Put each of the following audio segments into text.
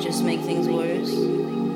just make things worse.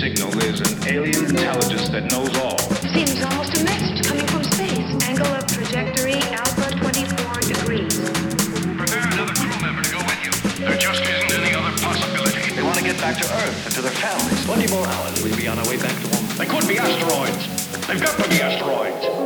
Signal is an alien intelligence that knows all. Seems almost a message coming from space. Angle of trajectory alpha 24 degrees. Prepare another crew member to go with you. There just isn't any other possibility. They want to get back to Earth and to their families. 20 more hours, we'll be on our way back to home. They could be asteroids. They've got to be asteroids.